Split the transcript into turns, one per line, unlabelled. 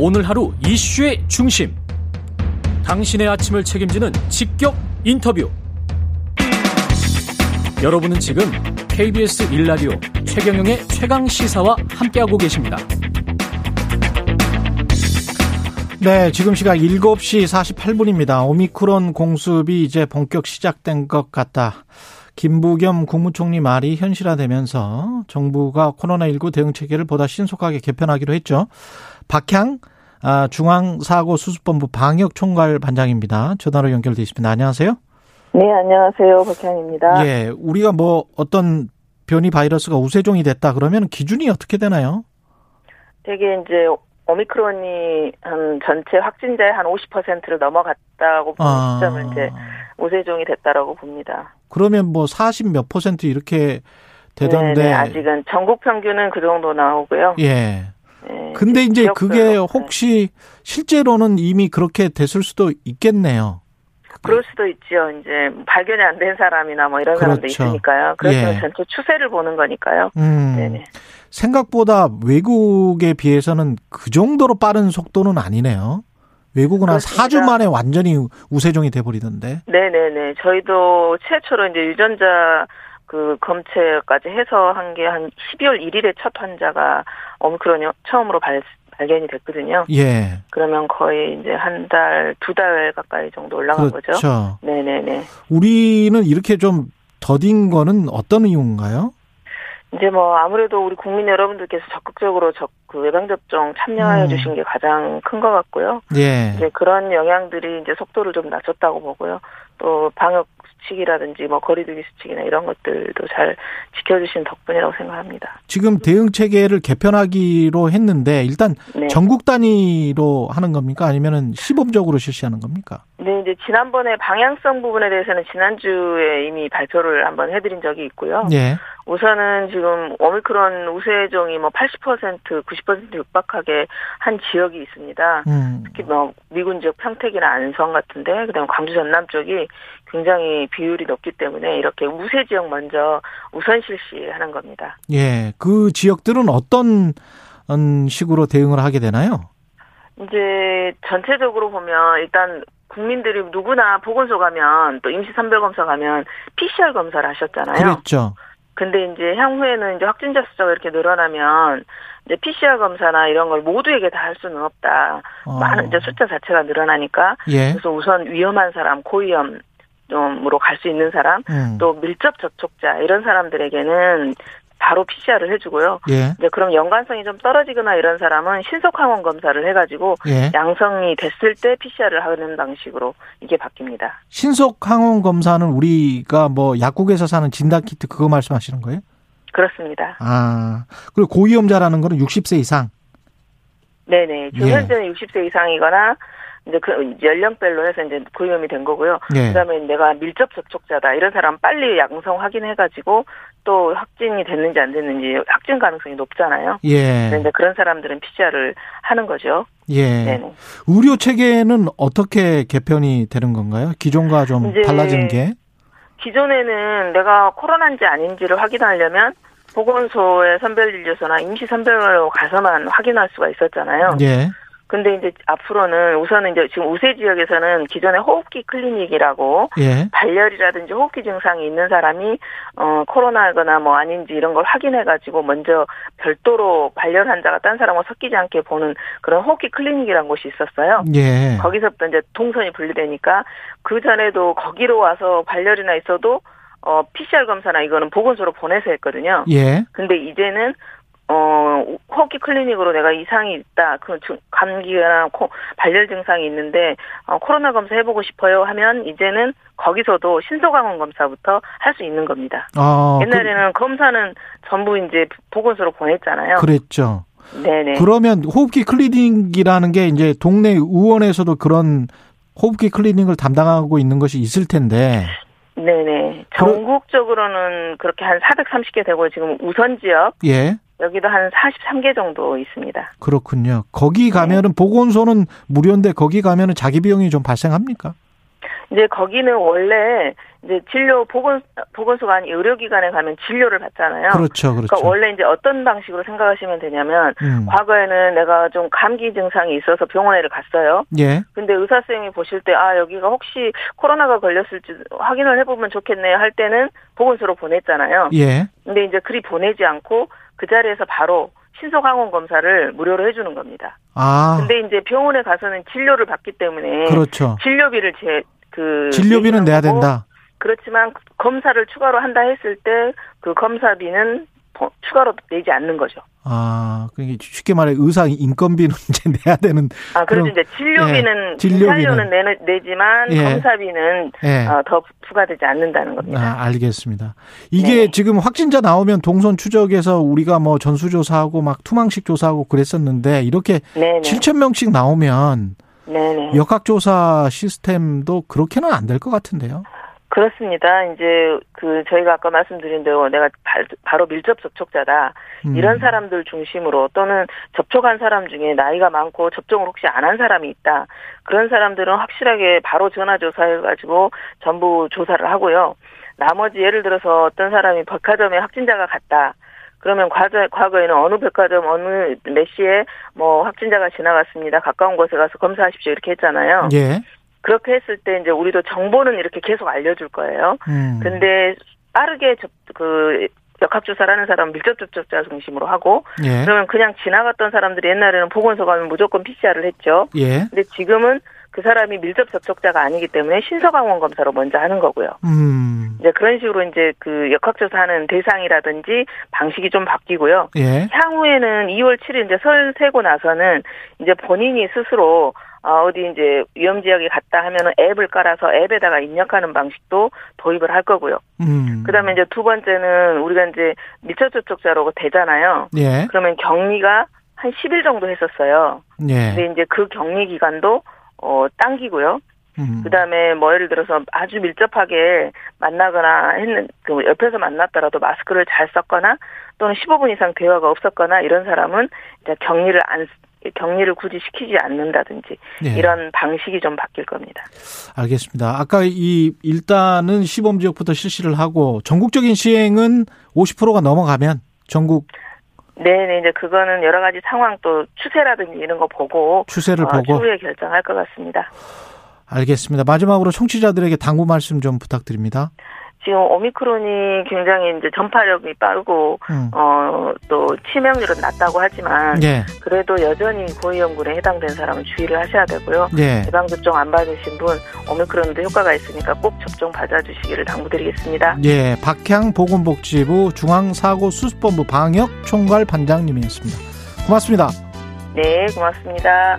오늘 하루 이슈의 중심. 당신의 아침을 책임지는 직격 인터뷰. 여러분은 지금 KBS 일라디오 최경영의 최강 시사와 함께하고 계십니다.
네, 지금 시각 7시 48분입니다. 오미크론 공습이 이제 본격 시작된 것 같다. 김부겸 국무총리 말이 현실화되면서 정부가 코로나19 대응 체계를 보다 신속하게 개편하기로 했죠. 박향 아, 중앙사고수습본부 방역총괄 반장입니다. 전화로 연결돼 있습니다. 안녕하세요.
네, 안녕하세요. 박향입니다.
예, 우리가 뭐 어떤 변이 바이러스가 우세종이 됐다 그러면 기준이 어떻게 되나요?
되게 이제 오미크론이 한 전체 확진자의 한 50%를 넘어갔다고 보는 아. 시점을 이제 우세종이 됐다라고 봅니다.
그러면 뭐 40 몇 퍼센트 이렇게 되던데 네네,
아직은 전국 평균은 그 정도 나오고요.
예. 네, 근데 이제 그게 혹시 실제로는 이미 그렇게 됐을 수도 있겠네요.
그럴 수도 있죠. 이제 발견이 안 된 사람이나 뭐 이런 그렇죠. 사람도 있으니까요. 그래서 예. 전체 추세를 보는 거니까요.
음. 네네. 생각보다 외국에 비해서는 그 정도로 빠른 속도는 아니네요. 외국은 그렇습니다. 한 4주 만에 완전히 우세종이 돼버리던데.
네네네. 저희도 최초로 이제 유전자 그 검체까지 해서 한 게 한 12월 1일에 첫 환자가 오미크론이 처음으로 발, 발견이 됐거든요.
예.
그러면 거의 이제 한 달, 두 달 가까이 정도 올라간
그렇죠.
거죠. 네네네.
우리는 이렇게 좀 더딘 거는 어떤 이유인가요?
이제 뭐 아무래도 우리 국민 여러분들께서 적극적으로 적, 그 예방접종 참여해 음. 주신 게 가장 큰 것 같고요.
예.
이제 그런 영향들이 이제 속도를 좀 낮췄다고 보고요. 또 방역 수칙이라든지 뭐 거리두기 수칙이나 이런 것들도 잘 지켜주신 덕분이라고 생각합니다.
지금 대응 체계를 개편하기로 했는데 일단 네. 전국 단위로 하는 겁니까? 아니면은 시범적으로 실시하는 겁니까?
네, 이제 지난번에 방향성 부분에 대해서는 지난주에 이미 발표를 한번 해드린 적이 있고요.
예.
우선은 지금 오미크론 우세종이 뭐 80%, 90% 육박하게 한 지역이 있습니다.
음.
특히 뭐 미군 지역 평택이나 안성 같은데 그다음에 광주 전남 쪽이 굉장히 비율이 높기 때문에 이렇게 우세 지역 먼저 우선 실시하는 겁니다.
예, 그 지역들은 어떤 음, 식으로 대응을 하게 되나요?
이제 전체적으로 보면 일단 국민들이 누구나 보건소 가면 또 임시 선별검사 가면 PCR 검사를 하셨잖아요.
그렇죠.
근데 이제 향후에는 이제 확진자 숫자가 이렇게 늘어나면 이제 PCR 검사나 이런 걸 모두에게 다 할 수는 없다. 어. 많은 이제 숫자 자체가 늘어나니까.
예.
그래서 우선 위험한 사람, 고위험 점으로 갈 수 있는 사람, 음. 또 밀접 접촉자 이런 사람들에게는 바로 PCR을 해주고요.
예.
이제 그럼 연관성이 좀 떨어지거나 이런 사람은 신속 항원 검사를 해가지고 예. 양성이 됐을 때 PCR을 하는 방식으로 이게 바뀝니다.
신속 항원 검사는 우리가 뭐 약국에서 사는 진단 키트 그거 말씀하시는 거예요?
그렇습니다.
아 그리고 고위험자라는 거는 60세 이상.
네네. 지금 예. 현재는 60세 이상이거나 이제 그 연령별로 해서 이제 고위험이 된 거고요.
네.
그다음에 내가 밀접 접촉자다 이런 사람 빨리 양성 확인해가지고 또 확진이 됐는지 안 됐는지 확진 가능성이 높잖아요.
예.
그런데 그런 사람들은 PCR을 하는 거죠.
예. 네네. 의료 체계는 어떻게 개편이 되는 건가요? 기존과 좀 달라지는 게?
기존에는 내가 코로나인지 아닌지를 확인하려면 보건소의 선별진료소나 임시 선별로 가서만 확인할 수가 있었잖아요.
예.
근데 이제 앞으로는 우선은 이제 지금 우세 지역에서는 기존의 호흡기 클리닉이라고
예.
발열이라든지 호흡기 증상이 있는 사람이 어 코로나거나 뭐 아닌지 이런 걸 확인해 가지고 먼저 별도로 발열 환자가 딴 사람과 섞이지 않게 보는 그런 호흡기 클리닉이라는 곳이 있었어요.
예.
거기서부터 이제 동선이 분리되니까 그 전에도 거기로 와서 발열이나 있어도 어 PCR 검사나 이거는 보건소로 보내서 했거든요.
예.
근데 이제는 어, 호흡기 클리닉으로 내가 이상이 있다. 그 감기나 코, 발열 증상이 있는데 어, 코로나 검사 해보고 싶어요 하면 이제는 거기서도 신속항원 검사부터 할 수 있는 겁니다.
아,
옛날에는 그, 검사는 전부 이제 보건소로 보냈잖아요.
그랬죠.
네네.
그러면 호흡기 클리닉이라는 게 이제 동네 의원에서도 그런 호흡기 클리닉을 담당하고 있는 것이 있을 텐데.
네네. 전국적으로는 그렇게 한 430개 되고 지금 우선 지역.
예.
여기도 한 43개 정도 있습니다.
그렇군요. 거기 가면은 네. 보건소는 무료인데 거기 가면은 자기 비용이 좀 발생합니까?
이제 거기는 원래 이제 진료 보건 보건소가 아닌 의료기관에 가면 진료를 받잖아요.
그렇죠, 그렇죠.
그러니까 원래 이제 어떤 방식으로 생각하시면 되냐면
음.
과거에는 내가 좀 감기 증상이 있어서 병원에를 갔어요.
예,
근데 의사 선생님이 보실 때 아 여기가 혹시 코로나가 걸렸을지 확인을 해보면 좋겠네요 할 때는 보건소로 보냈잖아요.
예.
근데 이제 그리 보내지 않고 그 자리에서 바로 신속 항원 검사를 무료로 해주는 겁니다.
아,
근데 이제 병원에 가서는 진료를 받기 때문에
그렇죠.
진료비를 제 그
진료비는 내야 된다.
그렇지만 검사를 추가로 한다 했을 때 그 검사비는 더 추가로 내지 않는 거죠.
아, 그러니까 쉽게 말해 의사 인건비는 이제 내야 되는.
아,
그럼,
이제 진료비는
예, 진료비는.
진료는 내, 내지만
예.
검사비는
예.
어, 더 부과되지 않는다는 겁니다.
아, 알겠습니다. 이게
네.
지금 확진자 나오면 동선 추적해서 우리가 뭐 전수조사하고 막 투망식 조사하고 그랬었는데 이렇게
네네.
7천 명씩 나오면
네네.
역학조사 시스템도 그렇게는 안 될 것 같은데요.
그렇습니다. 이제 그 저희가 아까 말씀드린 대로 내가 바, 바로 밀접 접촉자다.
음.
이런 사람들 중심으로 또는 접촉한 사람 중에 나이가 많고 접종을 혹시 안 한 사람이 있다. 그런 사람들은 확실하게 바로 전화 조사해 가지고 전부 조사를 하고요. 나머지 예를 들어서 어떤 사람이 백화점에 확진자가 갔다. 그러면 과거, 과거에는 어느 백화점 어느 몇 시에 뭐 확진자가 지나갔습니다. 가까운 곳에 가서 검사하십시오 이렇게 했잖아요.
예.
그렇게 했을 때 이제 우리도 정보는 이렇게 계속 알려줄 거예요.
음.
근데 빠르게 접, 그 역학조사를 하는 사람은 밀접 접촉자 중심으로 하고
예.
그러면 그냥 지나갔던 사람들이 옛날에는 보건소 가면 무조건 PCR을 했죠.
예.
근데 지금은 그 사람이 밀접 접촉자가 아니기 때문에 신속항원 검사로 먼저 하는 거고요.
음.
이제 그런 식으로 이제 그 역학조사하는 대상이라든지 방식이 좀 바뀌고요.
예.
향후에는 2월 7일 이제 설 세고 나서는 이제 본인이 스스로 어, 어디 이제 위험 지역에 갔다 하면은 앱을 깔아서 앱에다가 입력하는 방식도 도입을 할 거고요.
음.
그다음에 이제 두 번째는 우리가 이제 밀접 접촉자라고 되잖아요.
예.
그러면 격리가 한 10일 정도 했었어요.
예.
근데 이제 그 격리 기간도 어 당기고요.
음.
그 다음에 뭐 예를 들어서 아주 밀접하게 만나거나 했는 그 옆에서 만났더라도 마스크를 잘 썼거나 또는 15분 이상 대화가 없었거나 이런 사람은 이제 격리를 안 격리를 굳이 시키지 않는다든지
예.
이런 방식이 좀 바뀔 겁니다.
알겠습니다. 아까 이 일단은 시범 지역부터 실시를 하고 전국적인 시행은 50%가 넘어가면 전국
네네 이제 그거는 여러 가지 상황 또 추세라든지 이런 거 보고
추세를
어,
보고
추후에 결정할 것 같습니다.
알겠습니다. 마지막으로 청취자들에게 당부 말씀 좀 부탁드립니다.
지금 오미크론이 굉장히 이제 전파력이 빠르고
음.
어또 치명률은 낮다고 하지만
예.
그래도 여전히 고위험군에 해당된 사람은 주의를 하셔야 되고요.
예.
예방 접종 안 받으신 분 오미크론도 효과가 있으니까 꼭 접종 받아주시기를 당부드리겠습니다.
예. 박향 보건복지부 중앙사고수습본부 방역총괄 반장님이었습니다. 고맙습니다.
네, 고맙습니다.